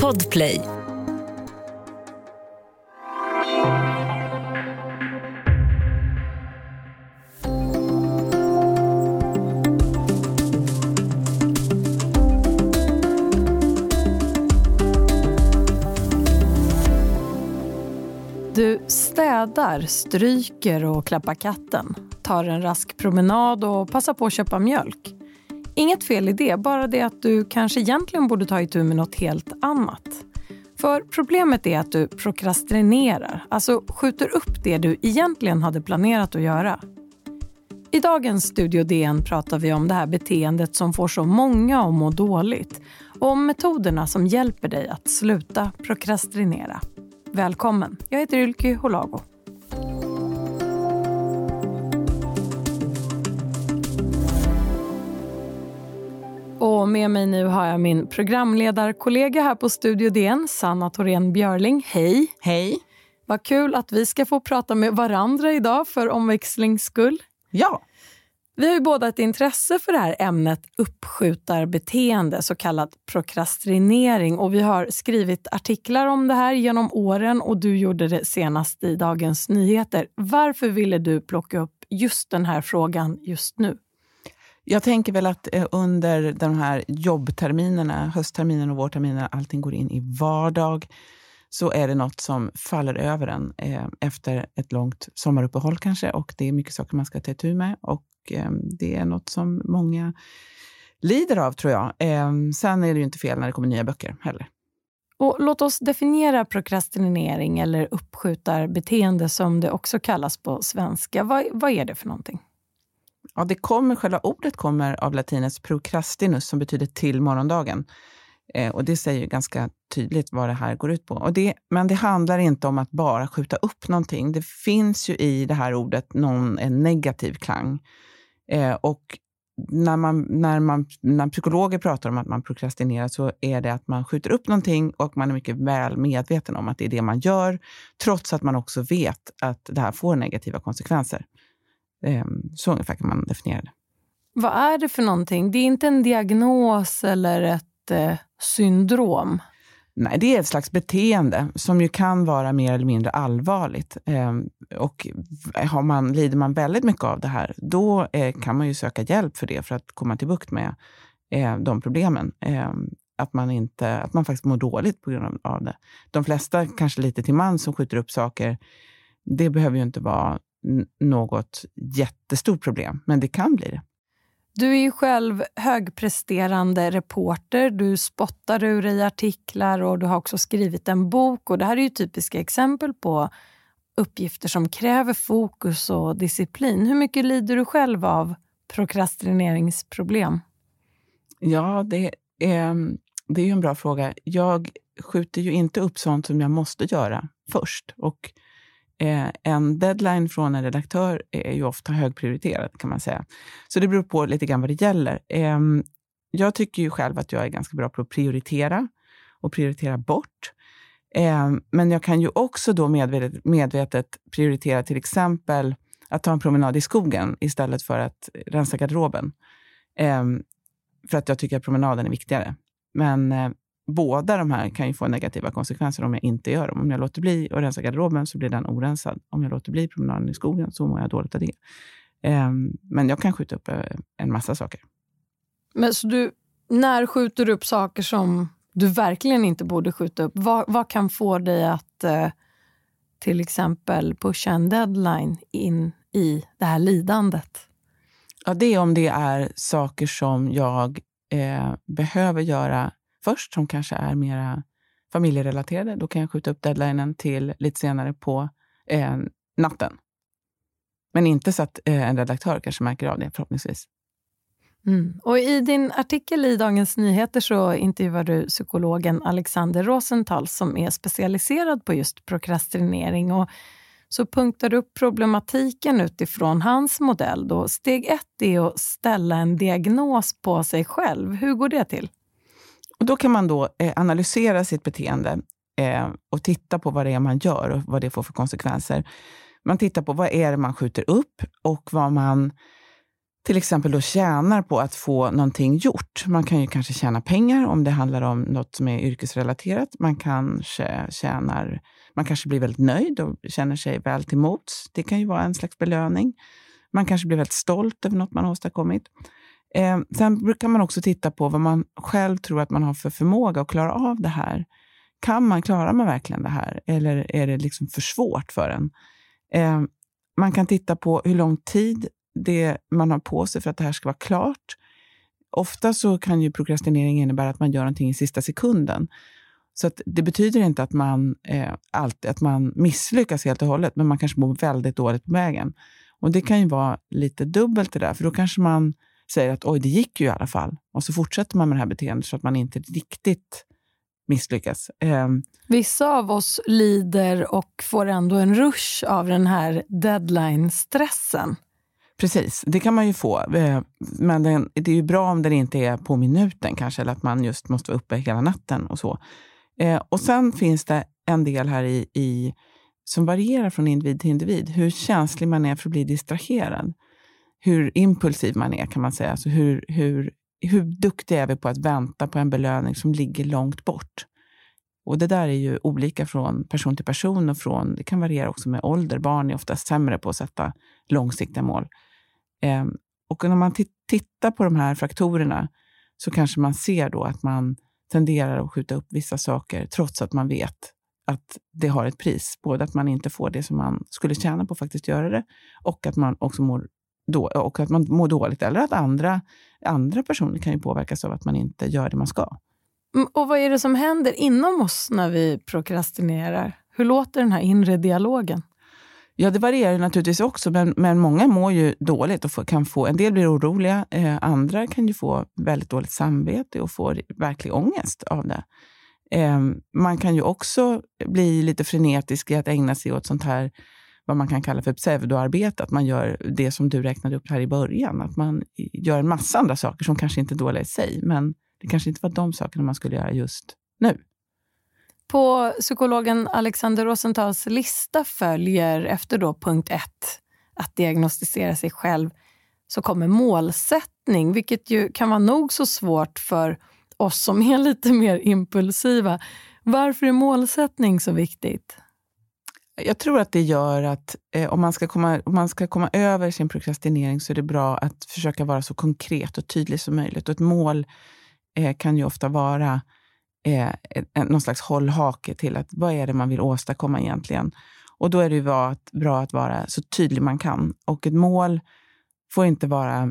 Podplay. Du städar, stryker och klappar katten. Tar en rask promenad och passar på att köpa mjölk. Inget fel i det, bara det att du kanske egentligen borde ta itu med något helt annat. För problemet är att du prokrastinerar, alltså skjuter upp det du egentligen hade planerat att göra. I dagens Studio DN pratar vi om det här beteendet som får så många att må dåligt och om metoderna som hjälper dig att sluta prokrastinera. Välkommen! Jag heter Ylke Holago. Och med mig nu har jag min programledarkollega här på Studio DN, Sanna Thorén Björling. Hej! Hej! Vad kul att vi ska få prata med varandra idag för omväxlings skull. Ja. Vi har ju båda ett intresse för det här ämnet uppskjutarbeteende, så kallad prokrastinering. Och vi har skrivit artiklar om det här genom åren och du gjorde det senast i Dagens Nyheter. Varför ville du plocka upp just den här frågan just nu? Jag tänker väl att eh, under de här jobbterminerna, höstterminen och vårterminen, allting går in i vardag, så är det något som faller över en eh, efter ett långt sommaruppehåll kanske. Och det är mycket saker man ska ta itu med. Och eh, det är något som många lider av, tror jag. Eh, sen är det ju inte fel när det kommer nya böcker heller. Och låt oss definiera prokrastinering eller uppskjutarbeteende som det också kallas på svenska. Vad, vad är det för någonting? Ja, det kommer, själva ordet kommer av latinets procrastinus som betyder till morgondagen. Eh, och Det säger ganska tydligt vad det här går ut på. Och det, men det handlar inte om att bara skjuta upp någonting. Det finns ju i det här ordet någon, en negativ klang. Eh, och när, man, när, man, när psykologer pratar om att man prokrastinerar så är det att man skjuter upp någonting och man är mycket väl medveten om att det är det man gör, trots att man också vet att det här får negativa konsekvenser. Eh, så ungefär kan man definiera det. Vad är det för någonting? Det är inte en diagnos eller ett eh, syndrom? Nej, det är ett slags beteende som ju kan vara mer eller mindre allvarligt. Eh, och har man, lider man väldigt mycket av det här, då eh, kan man ju söka hjälp för det, för att komma till bukt med eh, de problemen. Ehm, att man, inte, att man faktiskt mår dåligt på grund av det. De flesta, kanske lite till man, som skjuter upp saker, det behöver ju inte vara något jättestort problem, men det kan bli det. Du är ju själv högpresterande reporter. Du spottar ur i artiklar och du har också skrivit en bok. Och Det här är ju typiska exempel på uppgifter som kräver fokus och disciplin. Hur mycket lider du själv av prokrastineringsproblem? Ja, det är, det är ju en bra fråga. Jag skjuter ju inte upp sånt som jag måste göra först. Och Eh, en deadline från en redaktör är ju ofta högprioriterad kan man säga. Så det beror på lite grann vad det gäller. Ehm, jag tycker ju själv att jag är ganska bra på att prioritera och prioritera bort. Ehm, men jag kan ju också då medvetet, medvetet prioritera till exempel att ta en promenad i skogen istället för att rensa garderoben. Ehm, för att jag tycker att promenaden är viktigare. Men eh, båda de här kan ju få negativa konsekvenser om jag inte gör dem. Om jag låter bli att rensa garderoben så blir den orensad. Om jag låter bli promenaden i skogen så mår jag dåligt av det. Um, men jag kan skjuta upp uh, en massa saker. Men så du, när skjuter du upp saker som du verkligen inte borde skjuta upp? Vad, vad kan få dig att uh, till exempel pusha en deadline in i det här lidandet? Ja, det är om det är saker som jag eh, behöver göra först, som kanske är mera familjerelaterade. Då kan jag skjuta upp deadlinen till lite senare på eh, natten. Men inte så att eh, en redaktör kanske märker av det, förhoppningsvis. Mm. Och I din artikel i Dagens Nyheter så intervjuar du psykologen Alexander Rosenthal som är specialiserad på just prokrastinering. Och så punktar du upp problematiken utifrån hans modell. Då. Steg ett är att ställa en diagnos på sig själv. Hur går det till? Och då kan man då eh, analysera sitt beteende eh, och titta på vad det är man gör och vad det får för konsekvenser. Man tittar på vad är det man skjuter upp och vad man till exempel då tjänar på att få någonting gjort. Man kan ju kanske tjäna pengar om det handlar om något som är yrkesrelaterat. Man kanske tjänar, man kanske blir väldigt nöjd och känner sig väl till mots. Det kan ju vara en slags belöning. Man kanske blir väldigt stolt över något man har åstadkommit. Eh, sen brukar man också titta på vad man själv tror att man har för förmåga att klara av det här. Kan man, klarar man verkligen det här? Eller är det liksom för svårt för en? Eh, man kan titta på hur lång tid det man har på sig för att det här ska vara klart. Ofta så kan ju prokrastinering innebära att man gör någonting i sista sekunden. Så det betyder inte att man, eh, alltid, att man misslyckas helt och hållet, men man kanske mår väldigt dåligt på vägen. Och Det kan ju vara lite dubbelt det där, för då kanske man säger att oj, det gick ju i alla fall. Och så fortsätter man med det här beteendet så att man inte riktigt misslyckas. Eh, Vissa av oss lider och får ändå en rush av den här deadline-stressen. Precis, det kan man ju få. Eh, men den, det är ju bra om den inte är på minuten kanske, eller att man just måste vara uppe hela natten och så. Eh, och sen finns det en del här i, i, som varierar från individ till individ. Hur känslig man är för att bli distraherad. Hur impulsiv man är kan man säga. Alltså hur, hur, hur duktiga är vi på att vänta på en belöning som ligger långt bort? Och Det där är ju olika från person till person och från, det kan variera också med ålder. Barn är ofta sämre på att sätta långsiktiga mål. Eh, och när man tittar på de här faktorerna så kanske man ser då att man tenderar att skjuta upp vissa saker trots att man vet att det har ett pris. Både att man inte får det som man skulle tjäna på att faktiskt göra det och att man också mår, då, och att man mår dåligt. Eller att andra, andra personer kan ju påverkas av att man inte gör det man ska. Mm, och vad är det som händer inom oss när vi prokrastinerar? Hur låter den här inre dialogen? Ja, det varierar naturligtvis också, men, men många mår ju dåligt. och får, kan få, En del blir oroliga, eh, andra kan ju få väldigt dåligt samvete och få verklig ångest av det. Eh, man kan ju också bli lite frenetisk i att ägna sig åt sånt här vad man kan kalla för pseudoarbete, att man gör det som du räknade upp här i början. Att man gör en massa andra saker som kanske inte är dåliga i sig, men det kanske inte var de sakerna man skulle göra just nu. På psykologen Alexander Rosentals lista följer efter då punkt ett, att diagnostisera sig själv, så kommer målsättning, vilket ju kan vara nog så svårt för oss som är lite mer impulsiva. Varför är målsättning så viktigt? Jag tror att det gör att eh, om, man ska komma, om man ska komma över sin prokrastinering så är det bra att försöka vara så konkret och tydlig som möjligt. Och ett mål eh, kan ju ofta vara eh, någon slags hållhake till att vad är det man vill åstadkomma egentligen. Och då är det ju bra att vara så tydlig man kan. Och ett mål får inte vara...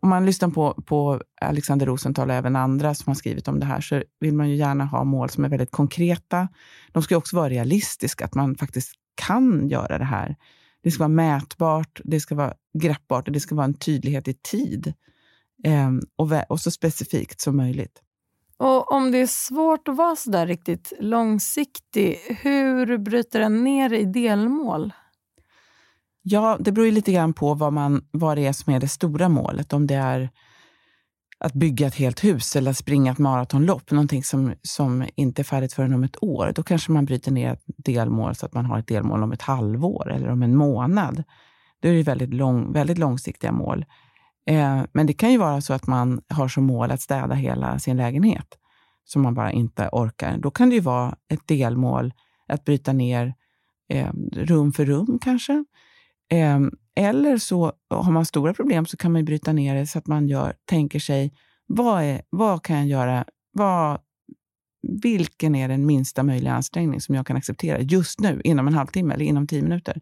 Om man lyssnar på, på Alexander Rosenthal och även andra som har skrivit om det här så vill man ju gärna ha mål som är väldigt konkreta. De ska också vara realistiska, att man faktiskt kan göra det här. Det ska vara mätbart, det ska vara greppbart och det ska vara en tydlighet i tid. Eh, och, och så specifikt som möjligt. Och om det är svårt att vara så där riktigt långsiktig, hur bryter den ner i delmål? Ja, det beror ju lite grann på vad, man, vad det är som är det stora målet. Om det är att bygga ett helt hus eller springa ett maratonlopp, någonting som, som inte är färdigt förrän om ett år, då kanske man bryter ner ett delmål så att man har ett delmål om ett halvår eller om en månad. Då är det väldigt, lång, väldigt långsiktiga mål. Eh, men det kan ju vara så att man har som mål att städa hela sin lägenhet, som man bara inte orkar. Då kan det ju vara ett delmål att bryta ner eh, rum för rum kanske. Ehm, eller så har man stora problem så kan man bryta ner det så att man gör, tänker sig, vad, är, vad kan jag göra? Vad, vilken är den minsta möjliga ansträngning som jag kan acceptera just nu, inom en halvtimme eller inom tio minuter?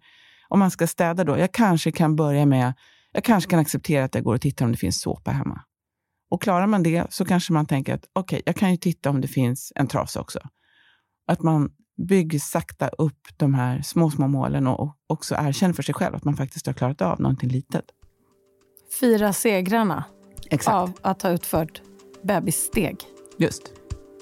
Om man ska städa då, jag kanske kan börja med jag kanske kan acceptera att jag går och tittar om det finns såpa hemma. Och klarar man det så kanske man tänker att okej, okay, jag kan ju titta om det finns en trasa också. Att man bygger sakta upp de här små, små målen och också erkänner för sig själv att man faktiskt har klarat av någonting litet. Fira segrarna Exakt. av att ha utfört bebissteg. Just.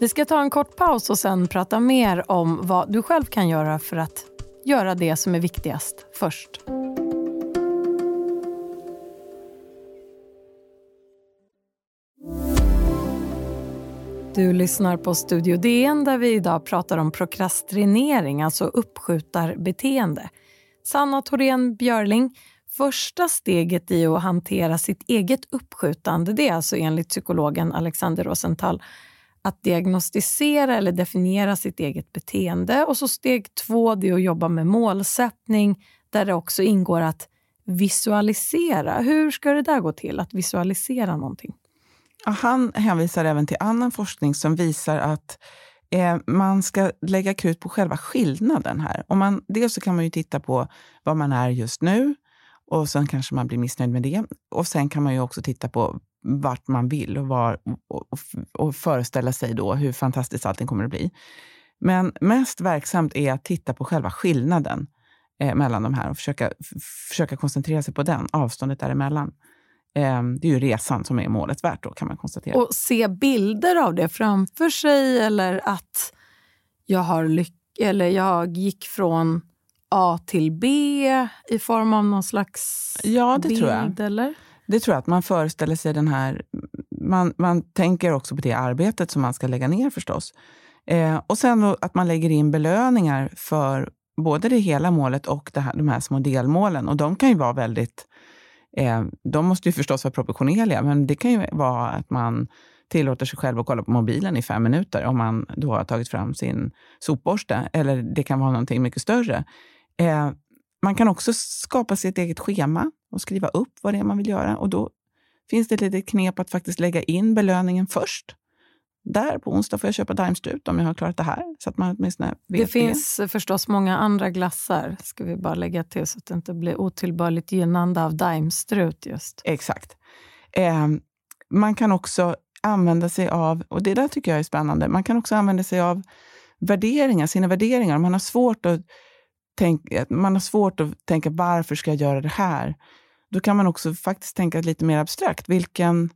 Vi ska ta en kort paus och sen prata mer om vad du själv kan göra för att göra det som är viktigast först. Du lyssnar på Studio DN där vi idag pratar om prokrastinering, alltså uppskjutarbeteende. Sanna Thorén Björling, första steget i att hantera sitt eget uppskjutande, det är alltså enligt psykologen Alexander Rosenthal att diagnostisera eller definiera sitt eget beteende. Och så steg två, det är att jobba med målsättning där det också ingår att visualisera. Hur ska det där gå till, att visualisera någonting? Han hänvisar även till annan forskning som visar att eh, man ska lägga krut på själva skillnaden här. Om man, dels så kan man ju titta på vad man är just nu och sen kanske man blir missnöjd med det. Och sen kan man ju också titta på vart man vill och, var, och, och, och föreställa sig då hur fantastiskt allting kommer att bli. Men mest verksamt är att titta på själva skillnaden eh, mellan de här och försöka, försöka koncentrera sig på den, avståndet däremellan. Eh, det är ju resan som är målet värt då, kan man konstatera. Och se bilder av det framför sig eller att jag har lyck eller jag gick från A till B i form av någon slags ja, det bild? Tror jag. Eller? Det tror jag, att man föreställer sig den här... Man, man tänker också på det arbetet som man ska lägga ner förstås. Eh, och sen att man lägger in belöningar för både det hela målet och det här, de här små delmålen. Och de kan ju vara väldigt... Eh, de måste ju förstås vara proportionerliga, men det kan ju vara att man tillåter sig själv att kolla på mobilen i fem minuter om man då har tagit fram sin sopborste. Eller det kan vara någonting mycket större. Eh, man kan också skapa sitt eget schema och skriva upp vad det är man vill göra. Och då finns det ett litet knep att faktiskt lägga in belöningen först. Där på onsdag får jag köpa Daimstrut om jag har klarat det här. Så att man åtminstone vet det finns det. förstås många andra glassar, ska vi bara lägga till så att det inte blir otillbörligt gynnande av Daimstrut just. Exakt. Eh, man kan också använda sig av, och det där tycker jag är spännande, man kan också använda sig av värderingar, sina värderingar. Man har svårt att tänk, man har svårt att tänka varför ska jag göra det här? Då kan man också faktiskt tänka lite mer abstrakt. Vilken,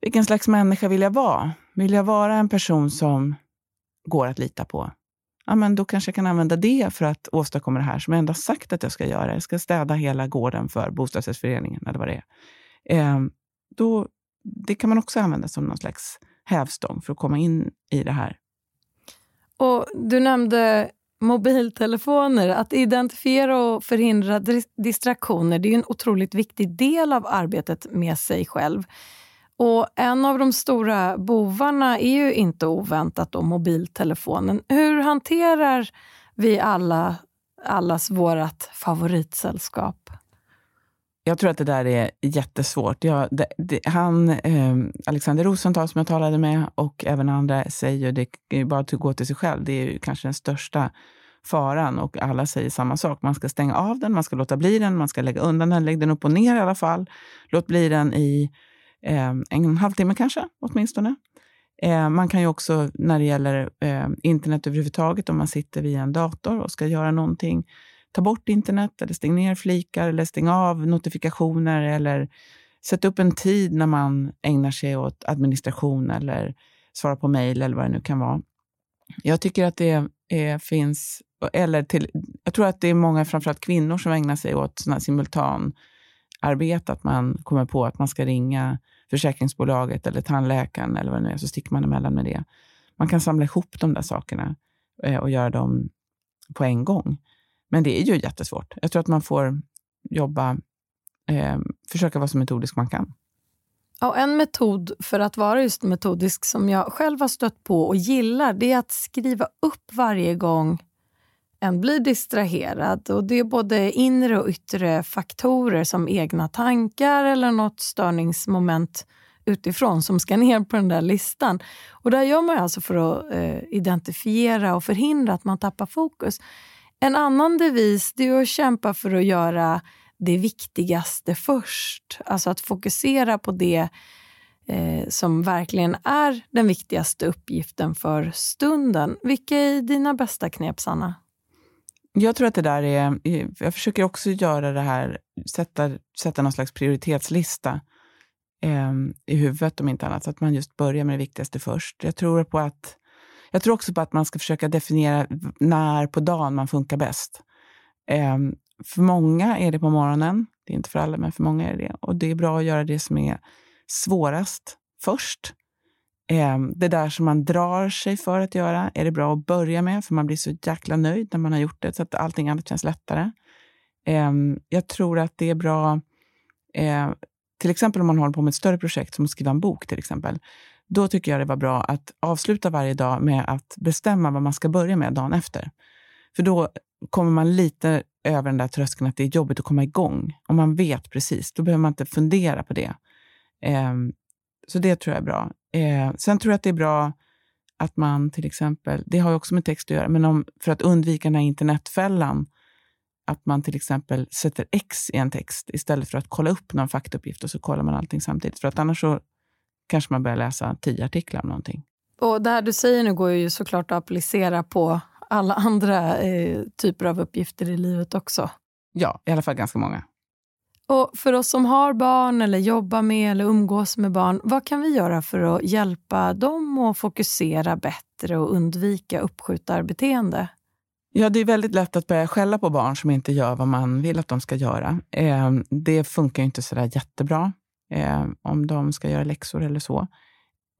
vilken slags människa vill jag vara? Vill jag vara en person som går att lita på? Ja, men då kanske jag kan använda det för att åstadkomma det här som jag ändå sagt att jag ska göra. Jag ska städa hela gården för bostadsrättsföreningen eller vad det är. Eh, då, det kan man också använda som någon slags hävstång för att komma in i det här. Och Du nämnde mobiltelefoner. Att identifiera och förhindra distraktioner det är en otroligt viktig del av arbetet med sig själv. Och En av de stora bovarna är ju inte oväntat då mobiltelefonen. Hur hanterar vi alla allas vårt favoritsällskap? Jag tror att det där är jättesvårt. Jag, det, det, han, eh, Alexander Rosenthal som jag talade med och även andra säger det är bara att gå till sig själv. Det är kanske den största faran och alla säger samma sak. Man ska stänga av den, man ska låta bli den, man ska lägga undan den, lägg den upp och ner i alla fall. Låt bli den i Ehm, en halvtimme kanske, åtminstone. Eh, man kan ju också, när det gäller eh, internet överhuvudtaget, om man sitter vid en dator och ska göra någonting, ta bort internet eller stäng ner flikar eller stäng av notifikationer eller sätt upp en tid när man ägnar sig åt administration eller svarar på mejl eller vad det nu kan vara. Jag tycker att det är, finns, eller till, jag tror att det är många, framförallt kvinnor, som ägnar sig åt såna arbete att man kommer på att man ska ringa försäkringsbolaget eller tandläkaren eller vad det nu är, så sticker man emellan med det. Man kan samla ihop de där sakerna eh, och göra dem på en gång. Men det är ju jättesvårt. Jag tror att man får jobba, eh, försöka vara så metodisk man kan. Ja, en metod för att vara just metodisk som jag själv har stött på och gillar, det är att skriva upp varje gång en blir distraherad. Och Det är både inre och yttre faktorer som egna tankar eller något störningsmoment utifrån som ska ner på den där listan. Och Det gör man alltså för att eh, identifiera och förhindra att man tappar fokus. En annan devis det är att kämpa för att göra det viktigaste först. Alltså att fokusera på det eh, som verkligen är den viktigaste uppgiften för stunden. Vilka är dina bästa knep, Sanna? Jag tror att det där är... Eh, jag försöker också göra det här, sätta, sätta någon slags prioritetslista eh, i huvudet om inte annat, så att man just börjar med det viktigaste först. Jag tror, på att, jag tror också på att man ska försöka definiera när på dagen man funkar bäst. Eh, för många är det på morgonen. Det är inte för alla, men för många är det det. Och det är bra att göra det som är svårast först. Ehm, det där som man drar sig för att göra är det bra att börja med, för man blir så jäkla nöjd när man har gjort det, så att allting annat känns lättare. Ehm, jag tror att det är bra, eh, till exempel om man håller på med ett större projekt som att skriva en bok till exempel. Då tycker jag det var bra att avsluta varje dag med att bestämma vad man ska börja med dagen efter. För då kommer man lite över den där tröskeln att det är jobbigt att komma igång. Om man vet precis, då behöver man inte fundera på det. Ehm, så det tror jag är bra. Eh, sen tror jag att det är bra att man till exempel, det har ju också med text att göra, men om, för att undvika den här internetfällan, att man till exempel sätter X i en text istället för att kolla upp någon faktauppgift och så kollar man allting samtidigt. För att annars så kanske man börjar läsa tio artiklar om någonting. Och det här du säger nu går ju såklart att applicera på alla andra eh, typer av uppgifter i livet också. Ja, i alla fall ganska många. Och för oss som har barn eller jobbar med eller umgås med barn, vad kan vi göra för att hjälpa dem att fokusera bättre och undvika uppskjutarbeteende? Ja, det är väldigt lätt att börja skälla på barn som inte gör vad man vill att de ska göra. Eh, det funkar inte så där jättebra eh, om de ska göra läxor eller så.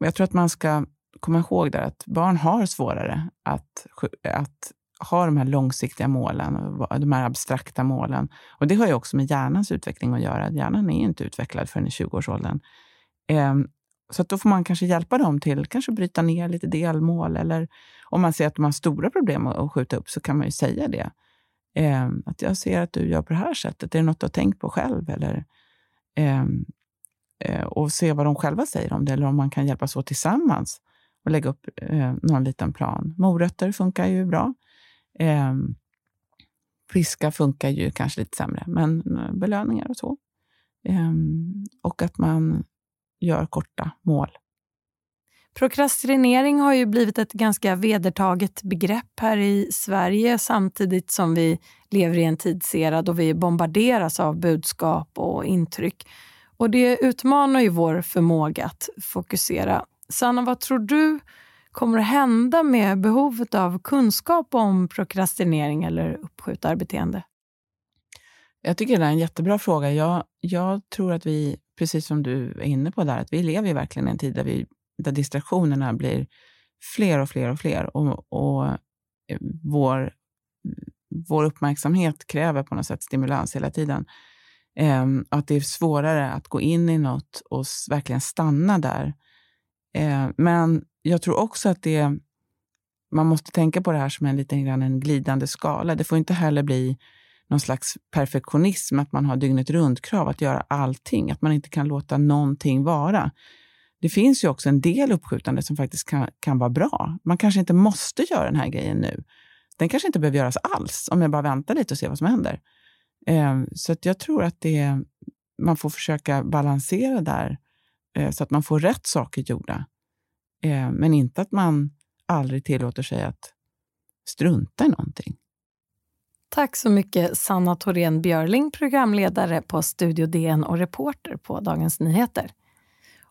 Men jag tror att man ska komma ihåg där att barn har svårare att, att ha de här långsiktiga målen, de här abstrakta målen. Och det har ju också med hjärnans utveckling att göra. Hjärnan är inte utvecklad förrän i 20-årsåldern. Ehm, så att då får man kanske hjälpa dem till kanske bryta ner lite delmål. Eller om man ser att de har stora problem att skjuta upp så kan man ju säga det. Ehm, att jag ser att du gör på det här sättet. Är det något du har tänkt på själv? Eller, ehm, eh, och se vad de själva säger om det. Eller om man kan hjälpas åt tillsammans och lägga upp eh, någon liten plan. Morötter funkar ju bra. Eh, piska funkar ju kanske lite sämre, men eh, belöningar och så. Eh, och att man gör korta mål. Prokrastinering har ju blivit ett ganska vedertaget begrepp här i Sverige samtidigt som vi lever i en tidsera då vi bombarderas av budskap och intryck. Och det utmanar ju vår förmåga att fokusera. Sanna, vad tror du kommer att hända med behovet av kunskap om prokrastinering eller uppskjutarbeteende? Jag tycker det är en jättebra fråga. Jag, jag tror att vi, precis som du är inne på där, att vi lever verkligen i en tid där, vi, där distraktionerna blir fler och fler och fler. Och, och eh, vår, vår uppmärksamhet kräver på något sätt stimulans hela tiden. Um, att det är svårare att gå in i något och verkligen stanna där. Uh, men jag tror också att det, man måste tänka på det här som en liten grann en glidande skala. Det får inte heller bli någon slags perfektionism, att man har dygnet runt-krav att göra allting, att man inte kan låta någonting vara. Det finns ju också en del uppskjutande som faktiskt kan, kan vara bra. Man kanske inte måste göra den här grejen nu. Den kanske inte behöver göras alls, om jag bara väntar lite och ser vad som händer. Eh, så att jag tror att det, man får försöka balansera där, eh, så att man får rätt saker gjorda. Eh, men inte att man aldrig tillåter sig att strunta i någonting. Tack så mycket Sanna Thorén Björling, programledare på Studio DN och reporter på Dagens Nyheter.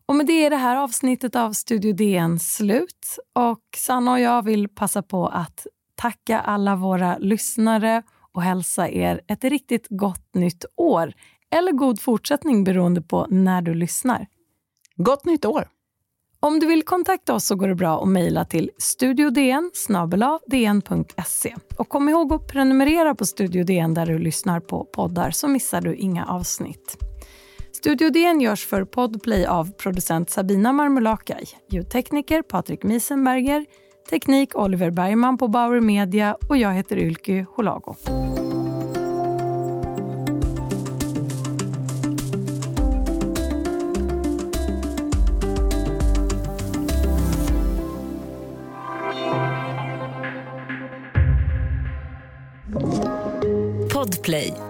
Och med det är det här avsnittet av Studio DN slut. Och Sanna och jag vill passa på att tacka alla våra lyssnare och hälsa er ett riktigt gott nytt år. Eller god fortsättning beroende på när du lyssnar. Gott nytt år! Om du vill kontakta oss så går det bra att mejla till studiodn dn.se. Och kom ihåg att prenumerera på Studio DN där du lyssnar på poddar så missar du inga avsnitt. Studio DN görs för Podplay av producent Sabina Marmulakai, ljudtekniker Patrik Miesenberger, teknik Oliver Bergman på Bauer Media och jag heter Ylky Holago. Podplay